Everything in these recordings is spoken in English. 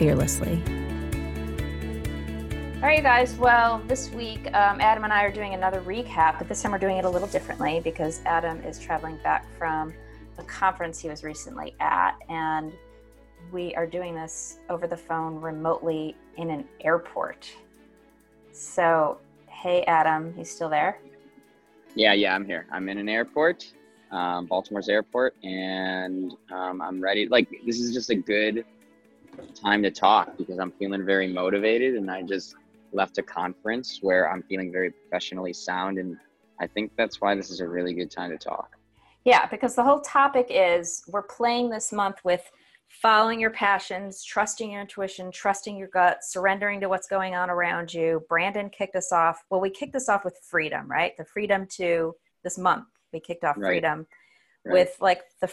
fearlessly. All right, you guys. Well, this week, um, Adam and I are doing another recap, but this time we're doing it a little differently because Adam is traveling back from a conference he was recently at, and we are doing this over the phone remotely in an airport. So, hey, Adam, you still there? Yeah, yeah, I'm here. I'm in an airport, um, Baltimore's airport, and um, I'm ready. Like, this is just a good time to talk because I'm feeling very motivated and I just left a conference where I'm feeling very professionally sound and I think that's why this is a really good time to talk. Yeah, because the whole topic is we're playing this month with following your passions, trusting your intuition, trusting your gut, surrendering to what's going on around you. Brandon kicked us off. Well, we kicked us off with freedom, right? The freedom to this month. We kicked off right. freedom right. with like the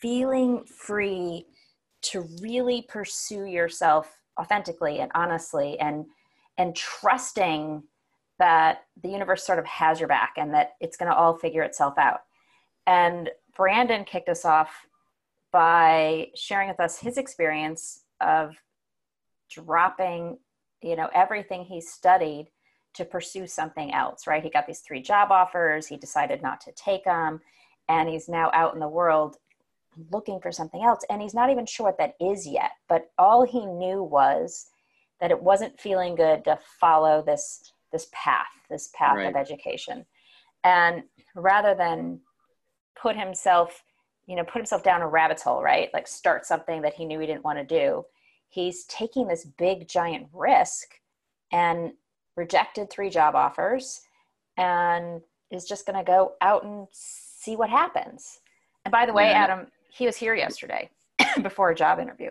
feeling free to really pursue yourself authentically and honestly and and trusting that the universe sort of has your back and that it's going to all figure itself out. And brandon kicked us off by sharing with us his experience of dropping you know everything he studied to pursue something else right? He got these three job offers he decided not to take them and he's now out in the world looking for something else and he's not even sure what that is yet but all he knew was that it wasn't feeling good to follow this this path this path right. of education and rather than put himself you know put himself down a rabbit hole right like start something that he knew he didn't want to do he's taking this big giant risk and rejected three job offers and is just going to go out and see what happens and by the way yeah. adam he was here yesterday before a job interview.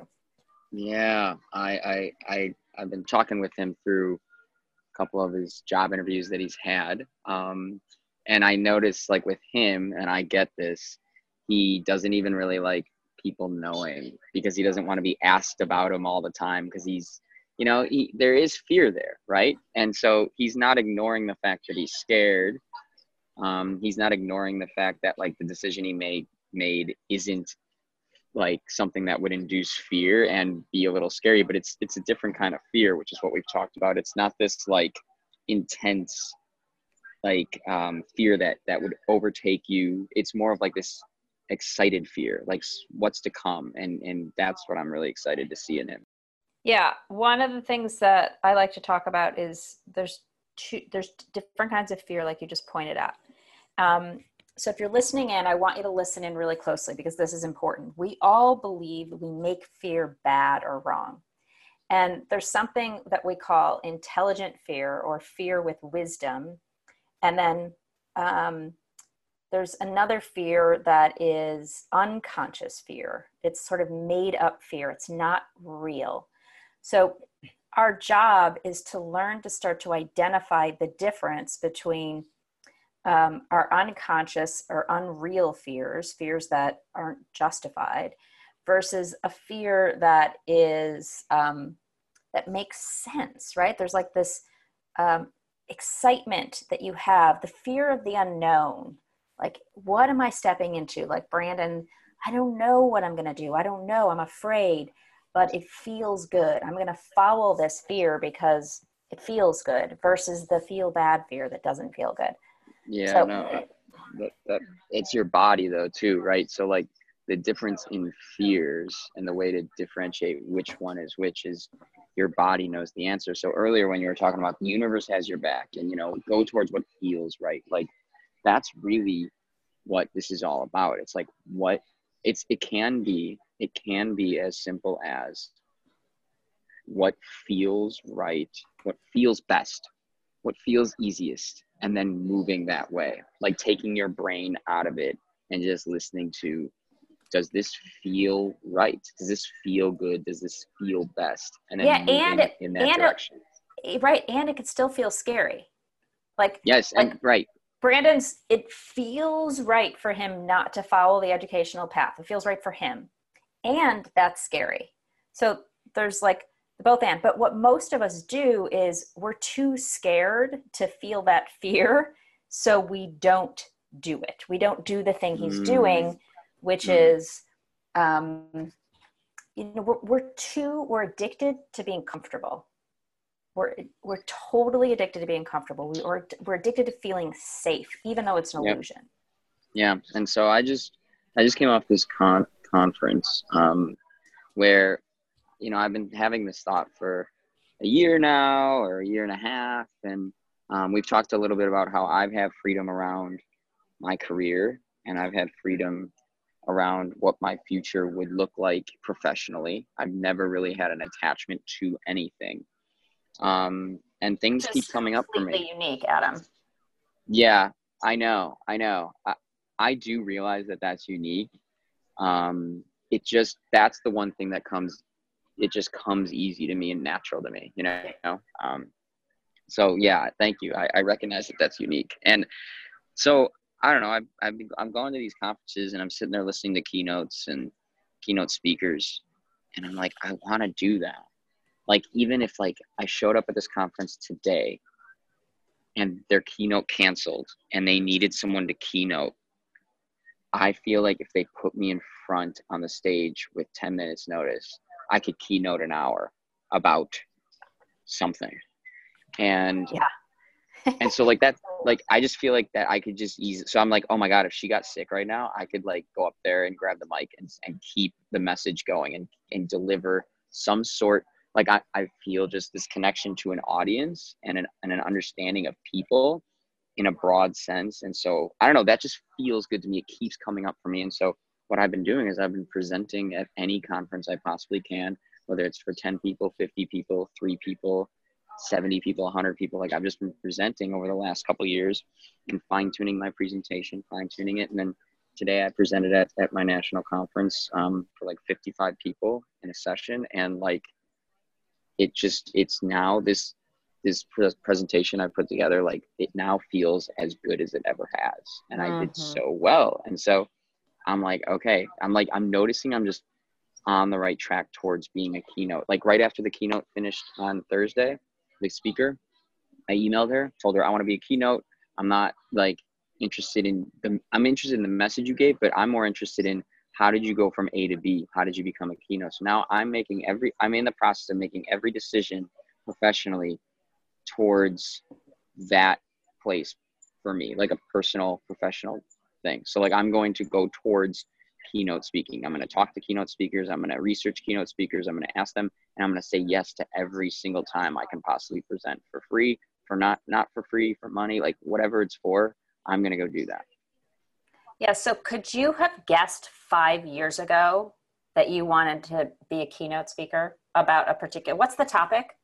Yeah, I, I, I, I've been talking with him through a couple of his job interviews that he's had. Um, and I noticed like with him, and I get this, he doesn't even really like people knowing because he doesn't want to be asked about him all the time because he's, you know, he, there is fear there, right? And so he's not ignoring the fact that he's scared. Um, he's not ignoring the fact that like the decision he made made isn't like something that would induce fear and be a little scary but it's it's a different kind of fear which is what we've talked about. It's not this like intense like um, fear that that would overtake you. It's more of like this excited fear like what's to come and and that's what i'm really excited to see in him yeah one of the things that i like to talk about is there's two there's different kinds of fear like you just pointed out. Um, so if you're listening in, I want you to listen in really closely because this is important. We all believe we make fear bad or wrong. And there's something that we call intelligent fear or fear with wisdom. And then um, there's another fear that is unconscious fear. It's sort of made up fear, it's not real. So, our job is to learn to start to identify the difference between um, are unconscious or unreal fears, fears that aren't justified, versus a fear that is um, that makes sense, right? There's like this um, excitement that you have, the fear of the unknown. Like, what am I stepping into? Like Brandon, I don't know what I'm to do. I don't know. I'm afraid, but it feels good. I'm to follow this fear because it feels good versus the feel bad fear that doesn't feel good. Yeah, so, no, that, that it's your body though too, right? So like the difference in fears and the way to differentiate which one is which is your body knows the answer. So earlier when you were talking about the universe has your back and you know go towards what feels right, like that's really what this is all about. It's like what it's it can be it can be as simple as what feels right, what feels best, what feels easiest and then moving that way like taking your brain out of it and just listening to does this feel right? Does this feel good? Does this feel best? And then yeah, and it, in that and direction. It, right, and it could still feel scary. Like yes, like, and right. Brandon's. It feels right for him not to follow the educational path. It feels right for him, and that's scary. So there's like both and. But what most of us do is we're too scared to feel that fear, so we don't do it. We don't do the thing he's mm. doing which mm. is um, you know we're, we're too we're addicted to being comfortable we're we're totally addicted to being comfortable we are we're addicted to feeling safe even though it's an yep. illusion yeah and so i just i just came off this con- conference um, where you know i've been having this thought for a year now or a year and a half and um, we've talked a little bit about how i've had freedom around my career and i've had freedom around what my future would look like professionally. I've never really had an attachment to anything. Um, and things keep coming up for me. unique, Adam. Yeah, I know. I know. I, I do realize that that's unique. Um, it just, that's the one thing that comes, it just comes easy to me and natural to me, you know? Um, so yeah, thank you. I, I recognize that that's unique. And so I don't know. I've, I've been, I'm going to these conferences and I'm sitting there listening to keynotes and keynote speakers, and I'm like, I want to do that. Like, even if like I showed up at this conference today, and their keynote canceled, and they needed someone to keynote, I feel like if they put me in front on the stage with 10 minutes notice, I could keynote an hour about something. And yeah. and so like that like i just feel like that i could just ease so i'm like oh my god if she got sick right now i could like go up there and grab the mic and, and keep the message going and, and deliver some sort like I, I feel just this connection to an audience and an, and an understanding of people in a broad sense. And so i don't know that just feels good to me. It keeps coming up for me. And so what i've been doing is i've been presenting at any conference i possibly can whether it's for 10 people 50 people three people 70 people 100 people like i've just been presenting over the last couple years and fine tuning my presentation fine tuning it and then today i presented at, at my national conference um, for like 55 people in a session and like it just it's now this this pre- presentation i put together like it now feels as good as it ever has and mm-hmm. i did mm-hmm. so well and so i'm like okay i'm like i'm noticing i'm just on the right track towards being a keynote like right after the keynote finished on thursday the speaker. I emailed her, told her I want to be a keynote. I'm not like interested in the I'm interested in the message you gave, but I'm more interested in how did you go from A to B? How did you become a keynote? So now I'm making every I'm in the process of making every decision professionally towards that place for me, like a personal professional thing. So like I'm going to go towards keynote speaking. I'm going to talk to keynote speakers. I'm going to research keynote speakers. I'm going to ask them, and I'm going to say yes to every single time I can possibly present for free, for not not for free, for money, like whatever it's for. I'm going to go do that. Yeah. So could you have guessed five years ago that you wanted to be a keynote speaker about a particular? What's the topic?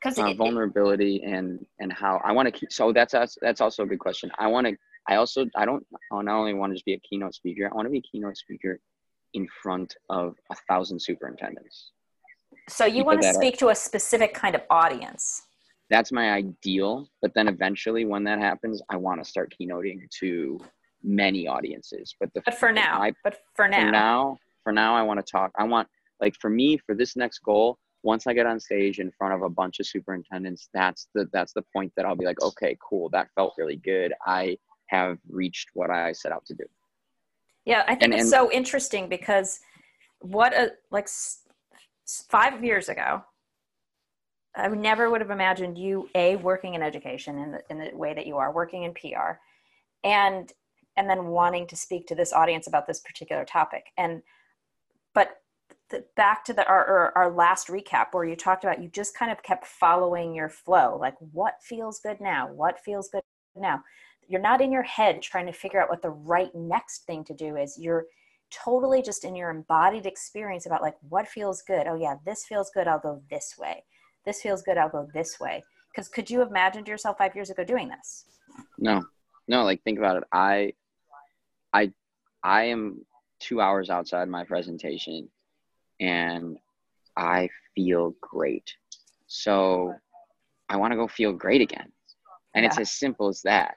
Because uh, vulnerability and and how I want to keep. So that's that's also a good question. I want to I also I don't I not only want to just be a keynote speaker, I want to be a keynote speaker in front of a thousand superintendents. So you want to speak are, to a specific kind of audience. That's my ideal, but then eventually when that happens, I want to start keynoting to many audiences. But the But for now, I, but for now. For now, for now I want to talk. I want like for me for this next goal, once I get on stage in front of a bunch of superintendents, that's the that's the point that I'll be like, okay, cool, that felt really good. I have reached what I set out to do. Yeah, I think and, it's and, so interesting because what a like five years ago, I never would have imagined you a working in education in the in the way that you are working in PR, and and then wanting to speak to this audience about this particular topic. And but the, back to the our, our, our last recap where you talked about you just kind of kept following your flow, like what feels good now, what feels good now you're not in your head trying to figure out what the right next thing to do is you're totally just in your embodied experience about like what feels good oh yeah this feels good i'll go this way this feels good i'll go this way because could you have imagined yourself five years ago doing this no no like think about it i i i am two hours outside my presentation and I feel great. So I want to go feel great again. And yeah. it's as simple as that.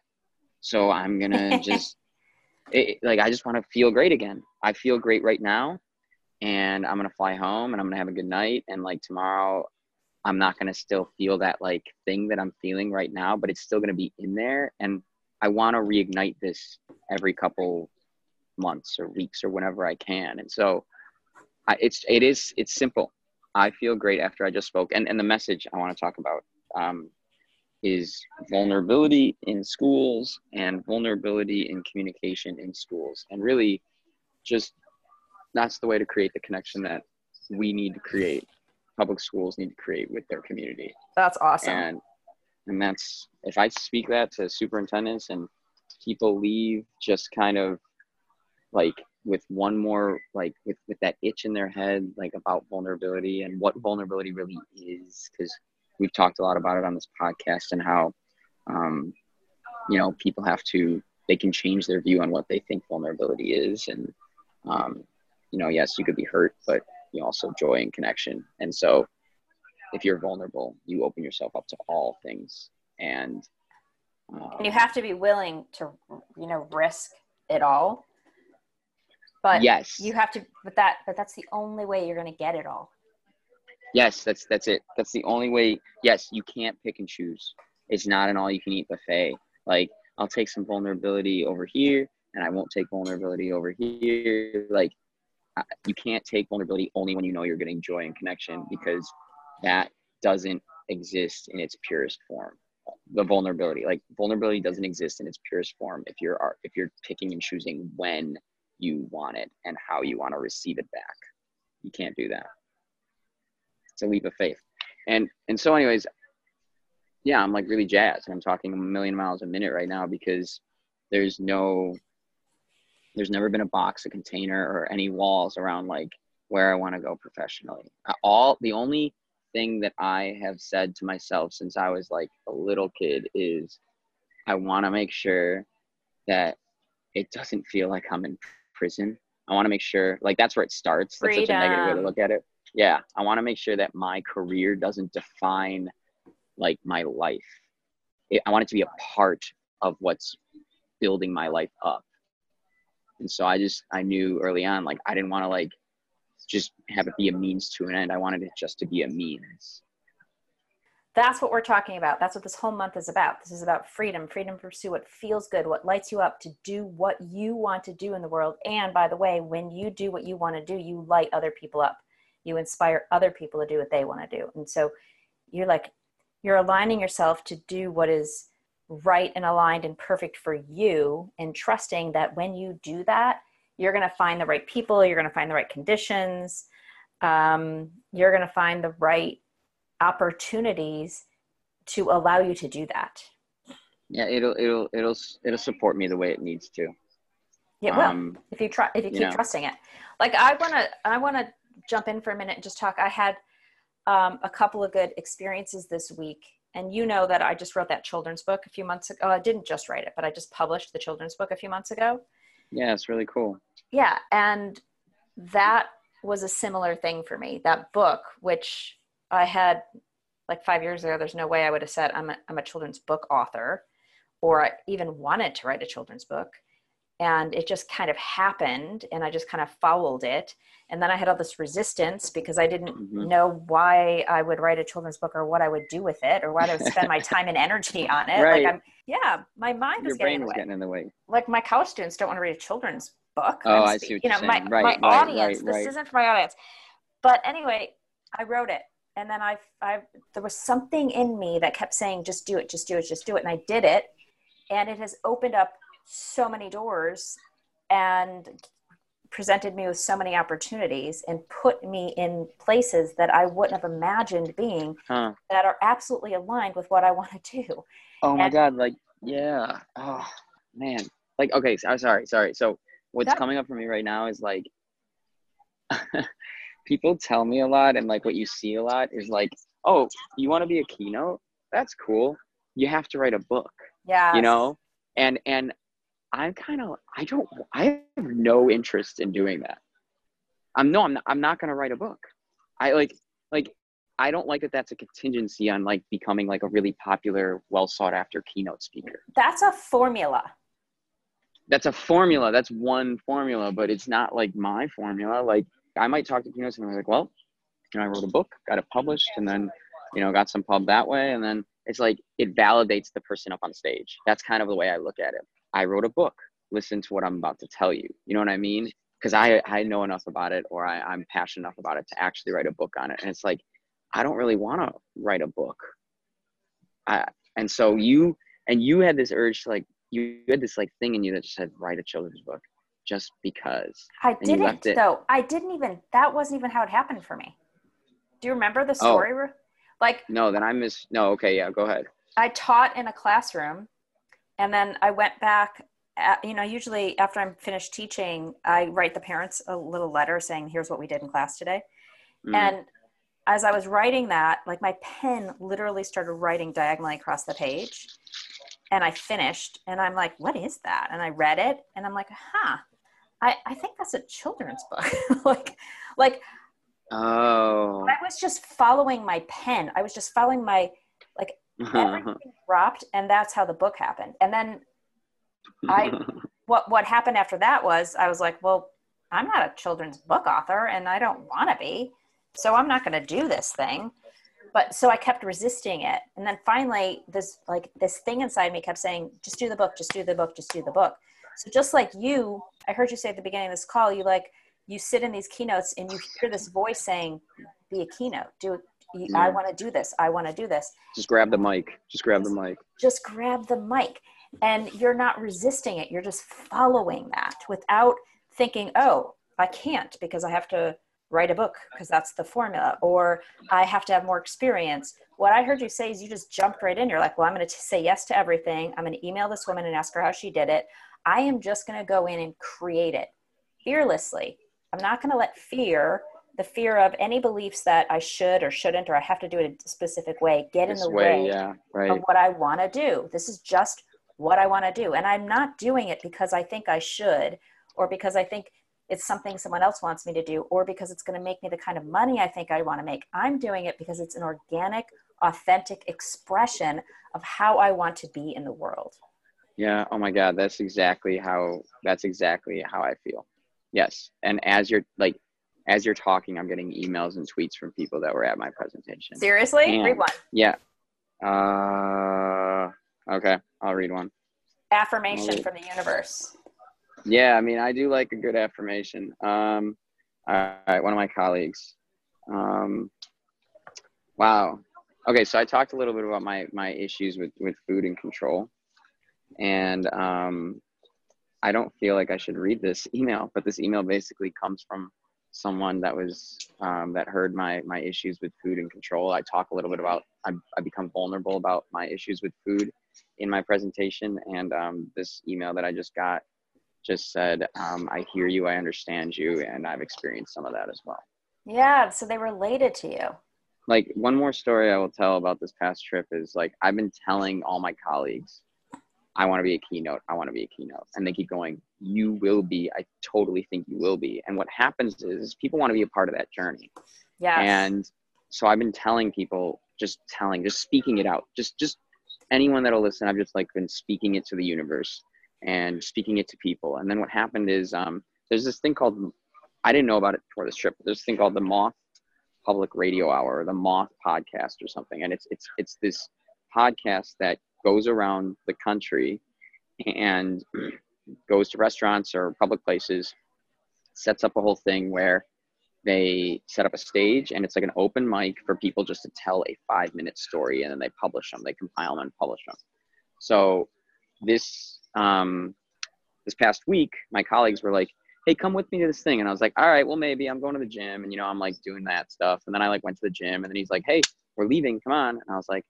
So I'm to just, it, like, I just want to feel great again. I feel great right now. And I'm to fly home and I'm to have a good night. And like tomorrow, I'm not to still feel that like thing that I'm feeling right now, but it's still to be in there. And I want to reignite this every couple months or weeks or whenever I can. And so I, it's, it is, it's simple. I feel great after I just spoke. And, and the message I want to talk about um, is vulnerability in schools and vulnerability in communication in schools. And really, just that's the way to create the connection that we need to create. Public schools need to create with their community. That's awesome. And and that's if I speak that to superintendents and people leave just kind of like with one more like with with that itch in their head like about vulnerability and what vulnerability really is because we've talked a lot about it on this podcast and how um, you know people have to they can change their view on what they think vulnerability is and um, you know yes you could be hurt but you also joy and connection and so if you're vulnerable you open yourself up to all things and um, and you have to be willing to you know risk it all but yes, you have to. But that, but that's the only way you're going to get it all. Yes, that's that's it. That's the only way. Yes, you can't pick and choose. It's not an all-you-can-eat buffet. Like I'll take some vulnerability over here, and I won't take vulnerability over here. Like you can't take vulnerability only when you know you're getting joy and connection because that doesn't exist in its purest form the vulnerability like vulnerability doesn't exist in its purest form if you're if you're picking and choosing when you want it and how you want to receive it back. You can't do that. It's a leap of faith. And and so anyways, yeah, I'm like really jazzed and I'm talking a million miles a minute right now because there's no there's never been a box, a container, or any walls around like where I want to go professionally. All the only thing that I have said to myself since I was like a little kid is I want to make sure that it doesn't feel like I'm in prison. I want to make sure, like, that's where it starts. That's such a negative way to look at it. Yeah, I want to make sure that my career doesn't define like my life. It, I want it to be a part of what's building my life up. And so I just I knew early on like I didn't want to like just have it be a means to an end. I wanted it just to be a means that's what we're talking about. That's what this whole month is about. This is about freedom, freedom to pursue what feels good, what lights you up to do what you want to do in the world. And by the way, when you do what you want to do, you light other people up. You inspire other people to do what they want to do. And so you're like, you're aligning yourself to do what is right and aligned and perfect for you, and trusting that when you do that, you're going to find the right people, you're going to find the right conditions, um, you're going to find the right opportunities to allow you to do that yeah it'll it'll it'll it'll support me the way it needs to it will um, if you try if you keep you know. trusting it like i want to i want to jump in for a minute and just talk. I had um, a couple of good experiences this week. And you know that i just wrote that children's book a few months ago. Oh, i didn't just write it but i just published the children's book a few months ago. Yeah it's really cool. Yeah and that was a similar thing for me. That book which I had like five years ago, there's no way I would have said I'm a, I'm a children's book author or I even wanted to write a children's book. And it just kind of happened and I just kind of followed it. And then I had all this resistance because I didn't mm-hmm. know why I would write a children's book or what I would do with it or why I would spend my time and energy on it. Right. Like I'm, yeah, my mind Your was getting in, the way. getting in the way. Like my college students don't want to read a children's book. Oh, i see. you know, my, right, my right, audience. This isn't for my audience. But anyway, I wrote it and then I, I there was something in me that kept saying just do it just do it just do it and i did it and it has opened up so many doors and presented me with so many opportunities and put me in places that i wouldn't have imagined being huh. that are absolutely aligned with what i want to do. Oh my god like yeah. Oh man. Like okay so, i'm sorry sorry. So what's that, coming up for me right now is like people tell me a lot and like what you see a lot is like oh you want to be a keynote? That's cool. You have to write a book yeah you know? And and I'm kind of I don't I have no interest in doing that. I'm no I'm not, I'm not going to write a book. I like like I don't like that that's a contingency on like becoming like a really popular, well sought after keynote speaker. That's a formula. That's a formula. That's one formula, but it's not like my formula. Like I might talk to keynotes and I'm like, well, you know, I wrote a book, got it published, and then, you know, got some pub that way. And then it's like it validates the person up on stage. That's kind of the way I look at it. I wrote a book. Listen to what I'm about to tell you. You know what I mean? Because I I know enough about it, or I, I'm passionate enough about it to actually write a book on it. And it's like I don't really want to write a book. I, and so you and you had this urge to like you had this like thing in you that just said write a children's book just because. I didn't though. I didn't even that wasn't even how it happened for me. Do you remember the oh. story? Oh. Like No, then I missed. no, okay, yeah, go ahead. I taught in a classroom and then I went back at, you know, usually after I'm finished teaching, I write the parents a little letter saying, here's what we did in class today. Mm. And as I was writing that, like my pen literally started writing diagonally across the page. And I finished and I'm like, what is that? And I read it and I'm like, huh, I, I think that's a children's book. like, like, oh, I was just following my pen. I was just following my, everything dropped and that's how the book happened. And then I, what, what happened after that was I was like, well, I'm not a children's book author and I don't want to be so i'm not going to do this thing. But so i kept resisting it. And then finally this like this thing inside me kept saying just do the book just do the book just do the book. So just like you i heard you say at the beginning of this call you like you sit in these keynotes and you hear this voice saying be a keynote do you, i want to do this i want to do this. Just grab the mic just grab the mic. Just grab the mic. And you're not resisting it you're just following that without thinking oh i can't because i have to write a book because that's the formula or i have to have more experience. What i heard you say is you just jumped right in. You're like well i'm going to say yes to everything. I'm going to email this woman and ask her how she did it. I am just going to go in and create it fearlessly. I'm not going to let fear the fear of any beliefs that i should or shouldn't or i have to do it a specific way get this in the way, way yeah, right. of what i want to do this is just what i want to do and i'm not doing it because i think i should or because i think it's something someone else wants me to do or because it's going to make me the kind of money I think I want to make. I'm doing it because it's an organic, authentic expression of how I want to be in the world. Yeah, oh my god, that's exactly how that's exactly how I feel. Yes. And as you're like as you're talking, I'm getting emails and tweets from people that were at my presentation. Seriously? And, read one. Yeah. Uh okay, I'll read one. Affirmation read. from the universe. Yeah, I mean, I do like a good affirmation. Um, all right, one of my colleagues. Um, wow. Okay, so I talked a little bit about my my issues with with food and control, and um, I don't feel like I should read this email, but this email basically comes from someone that was um, that heard my my issues with food and control. I talk a little bit about I, I become vulnerable about my issues with food in my presentation, and um, this email that I just got just said, um, I hear you, I understand you, and I've experienced some of that as well. Yeah, so they related to you. Like, one more story I will tell about this past trip is like, I've been telling all my colleagues, I want to be a keynote, I want to be a keynote. And they keep going, You will be. I totally think you will be. And what happens is people want to be a part of that journey. Yeah. And so I've been telling people, just telling, just speaking it out. Just, just anyone that'll listen, I've just like been speaking it to the universe and speaking it to people. And then what happened is um, there's this thing called I didn't know about it before this trip. There's this thing called the Moth Public Radio Hour, or the Moth Podcast, or something. And it's it's it's this podcast that goes around the country and goes to restaurants or public places, sets up a whole thing where they set up a stage and it's like an open mic for people just to tell a five minute story and then they publish them. They compile them and publish them. So this um, this past week, my colleagues were like, "Hey, come with me to this thing," and I was like, "All right, well, maybe I'm going to the gym," and you know, I'm like doing that stuff, and then I like went to the gym, and then he's like, "Hey, we're leaving, come on," and I was like,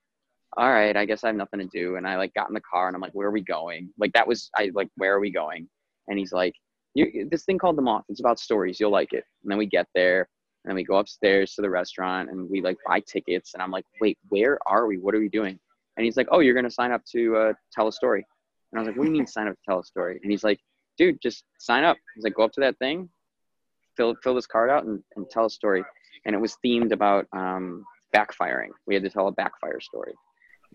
"All right, I guess I have nothing to do," and I like got in the car, and I'm like, "Where are we going?" Like that was I like, "Where are we going?" And he's like, you, "This thing called the Moth. It's about stories. You'll like it." And then we get there, and we go upstairs to the restaurant, and we like buy tickets, and I'm like, "Wait, where are we? What are we doing?" And he's like, "Oh, you're gonna sign up to uh, tell a story." And I was like, what do you mean sign up to tell a story? And he's like, dude, just sign up. He's like, go up to that thing, fill fill this card out, and, and tell a story. And it was themed about um, backfiring. We had to tell a backfire story.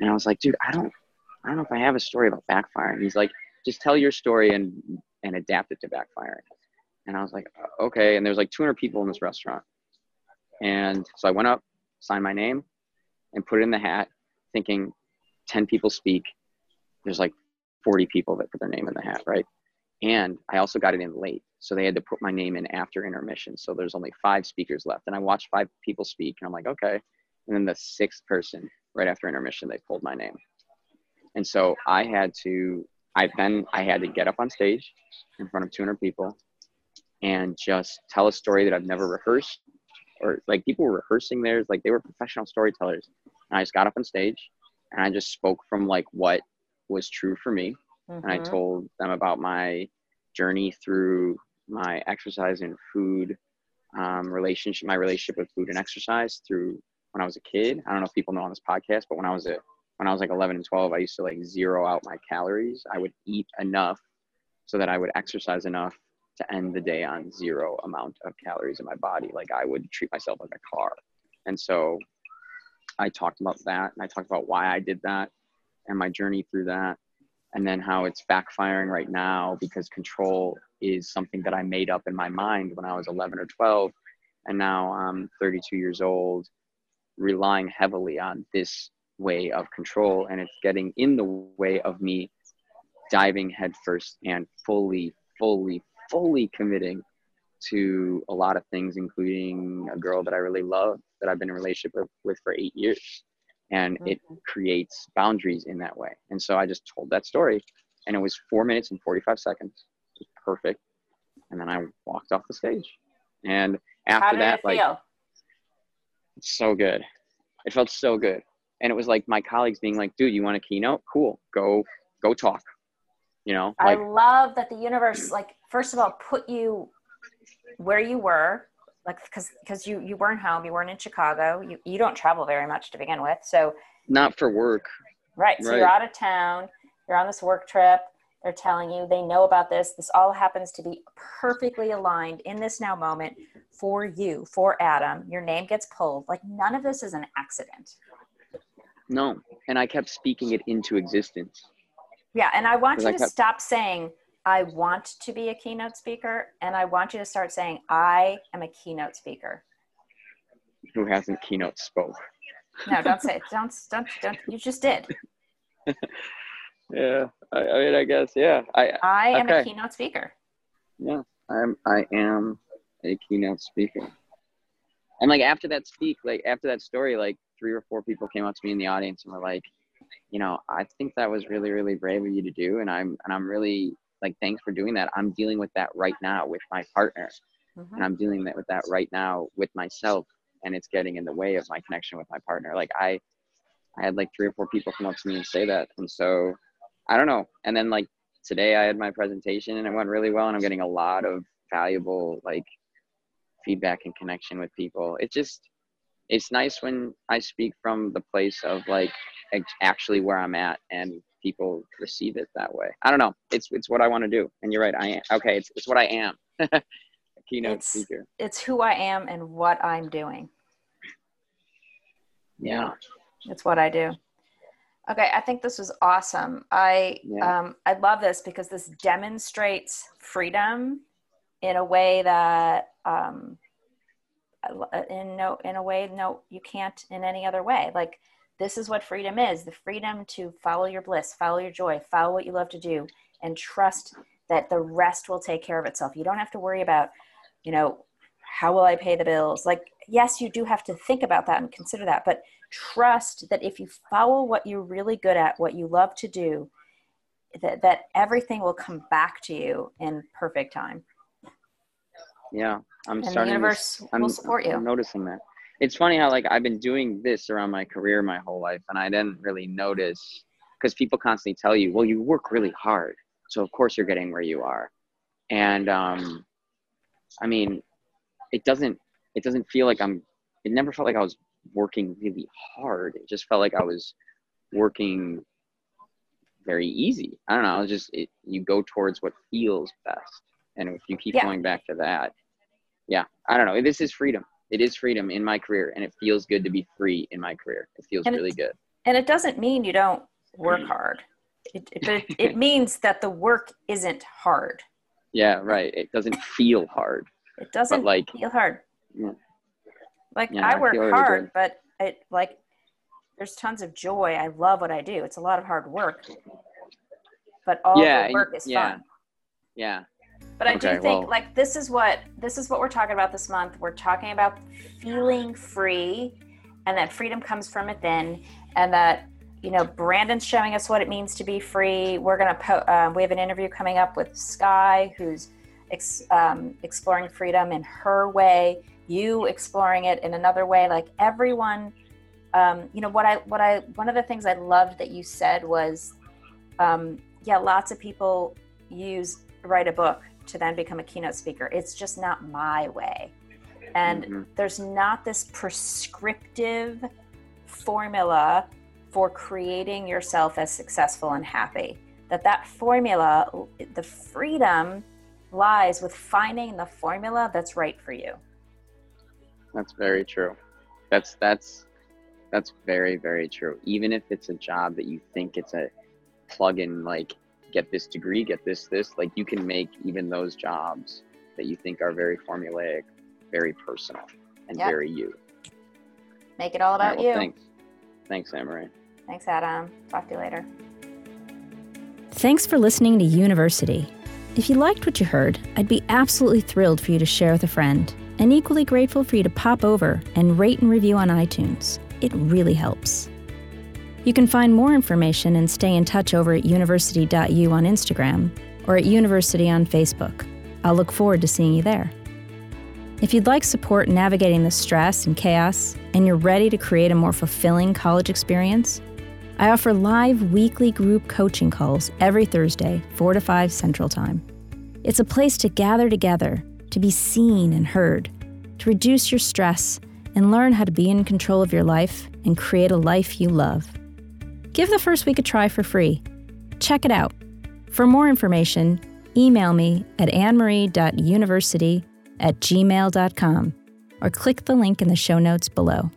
And I was like, dude, I don't, I don't know if I have a story about backfiring. He's like, just tell your story and and adapt it to backfiring. And I was like, okay. And there was like 200 people in this restaurant. And so I went up, signed my name, and put it in the hat, thinking 10 people speak. There's like 40 people that put their name in the hat, right? And I also got it in late. So they had to put my name in after intermission. So there's only five speakers left. And I watched five people speak and I'm like, okay. And then the sixth person, right after intermission, they pulled my name. And so I had to, I then I had to get up on stage in front of 200 people and just tell a story that I've never rehearsed or like people were rehearsing theirs, like they were professional storytellers. And I just got up on stage and I just spoke from like what was true for me. Mm-hmm. And I mm-hmm. told them about my journey through my exercise and food um, relationship, my relationship with food and exercise through when I was a kid. I don't know if people know on this podcast, but when I was a when I was like 11 and 12, I used to like zero out my calories. I would eat enough so that I would exercise enough to end the day on zero amount of calories in my body. Like I would treat myself like a car. And so I talked about that and I talked about why I did that and my journey through that. And then how it's backfiring right now because control is something that I made up in my mind when I was 11 or 12. And now I'm 32 years old, relying heavily on this way of control. And it's getting in the way of me diving headfirst and fully, fully, fully committing to a lot of things, including a girl that I really love that I've been in a relationship with, with for eight years. And mm-hmm. it creates boundaries in that way. And so I just told that story and it was four minutes and 45 seconds. It was perfect. And then I walked off the stage. And after that, like, feel? So good. It felt so good. And it was like my colleagues being like, dude, you want a keynote? Cool. Go, go talk you know like, i love that the universe like first of all put you where you were like because because you you weren't home you weren't in chicago you, you don't travel very much to begin with so not for work right so right. you're out of town you're on this work trip they're telling you they know about this this all happens to be perfectly aligned in this now moment for you for adam your name gets pulled like none of this is an accident no and i kept speaking it into existence yeah, and I want you I to kept... stop saying I want to be a keynote speaker, and I want you to start saying I am a keynote speaker. Who hasn't keynote spoke? No, don't say it. Don't don't don't. You just did. yeah, I, I, mean, I guess yeah. I I am okay. a keynote speaker. Yeah, I'm. I am a keynote speaker. And like after that speak, like after that story, like three or four people came up to me in the audience and were like, you know, I think that was really, really brave of you to do. And I'm, and I'm really like, thanks for doing that. I'm dealing with that right now with my partner. Mm-hmm. And I'm dealing with that right now with myself. And it's getting in the way of my connection with my partner. Like I, I had like three or four people come up to me and say that. And so I don't know. And then like today I had my presentation and it went really well. And I'm getting a lot of valuable like feedback and connection with people. It just, it's nice when I speak from the place of like actually where I'm at and people receive it that way. I don't know. It's it's what I want to do. And you're right. I am okay. It's it's what I am. a keynote it's, speaker. It's who I am and what I'm doing. Yeah. It's what I do. Okay, I think this was awesome. I yeah. um, I love this because this demonstrates freedom in a way that um, in no in a way no you can't in any other way. Like this is what freedom is the freedom to follow your bliss, follow your joy, follow what you love to do, and trust that the rest will take care of itself. You don't have to worry about, you know, how will I pay the bills? Like, yes, you do have to think about that and consider that, but trust that if you follow what you're really good at, what you love to do, that, that everything will come back to you in perfect time. Yeah, I'm and starting. The universe this, will I'm, support you. I'm noticing that it's funny how like I've been doing this around my career my whole life, and I didn't really notice because people constantly tell you, well, you work really hard, so of course you're getting where you are, and um, I mean, it doesn't it doesn't feel like I'm. It never felt like I was working really hard. It just felt like I was working very easy. I don't know. It's just it, you go towards what feels best, and if you keep Yeah. going back to that, yeah, I don't know. This is freedom. It is freedom in my career, and it feels good to be free in my career. It feels And really good. And it doesn't mean you don't work mm. hard. It, it, but it, means that the work isn't hard. Yeah, right. It doesn't feel hard, It doesn't like feel hard. Yeah. Like Yeah, I work hard, but it like there's tons of joy. I love what I do. It's a lot of hard work, but all Yeah, the work is yeah. fun. yeah, But I Okay, do think well- like this is what this is what we're talking about this month. We're talking about feeling free, and that freedom comes from within, and that you know Brandon's showing us what it means to be free. We're gonna po- uh, we have an interview coming up with Sky, who's ex- um, exploring freedom in her way. You exploring it in another way. Like everyone, um, you know what I what I one of the things I loved that you said was, um, yeah, lots of people use write a book to then become a keynote speaker. It's just not my way. And Mhm. there's not this prescriptive formula for creating yourself as successful and happy. That that formula, the freedom lies with finding the formula that's right for you. that's very true. That's that's that's very very true. Even if it's a job that you think it's a plug-in, like get this degree, get this this, like you can make even those jobs that you think are very formulaic, very personal and Yep. very you. Make it all All right, about well, you. Thanks, thanks, Amarie. Thanks, Adam. Talk to you later. Thanks for listening to University. If you liked what you heard, I'd be absolutely thrilled for you to share with a friend, and equally grateful for you to pop over and rate and review on iTunes. It really helps. You can find more information and stay in touch over at university.u on Instagram or at University on Facebook. I'll look forward to seeing you there. If you'd like support navigating the stress and chaos, and you're ready to create a more fulfilling college experience, I offer live weekly group coaching calls every Thursday, 4 to 5 Central Time. It's a place to gather together, to be seen and heard, to reduce your stress and learn how to be in control of your life and create a life you love. Give the first week a try for free. Check it out. For more information, email me at annemarie.university at gmail.com or click the link in the show notes below.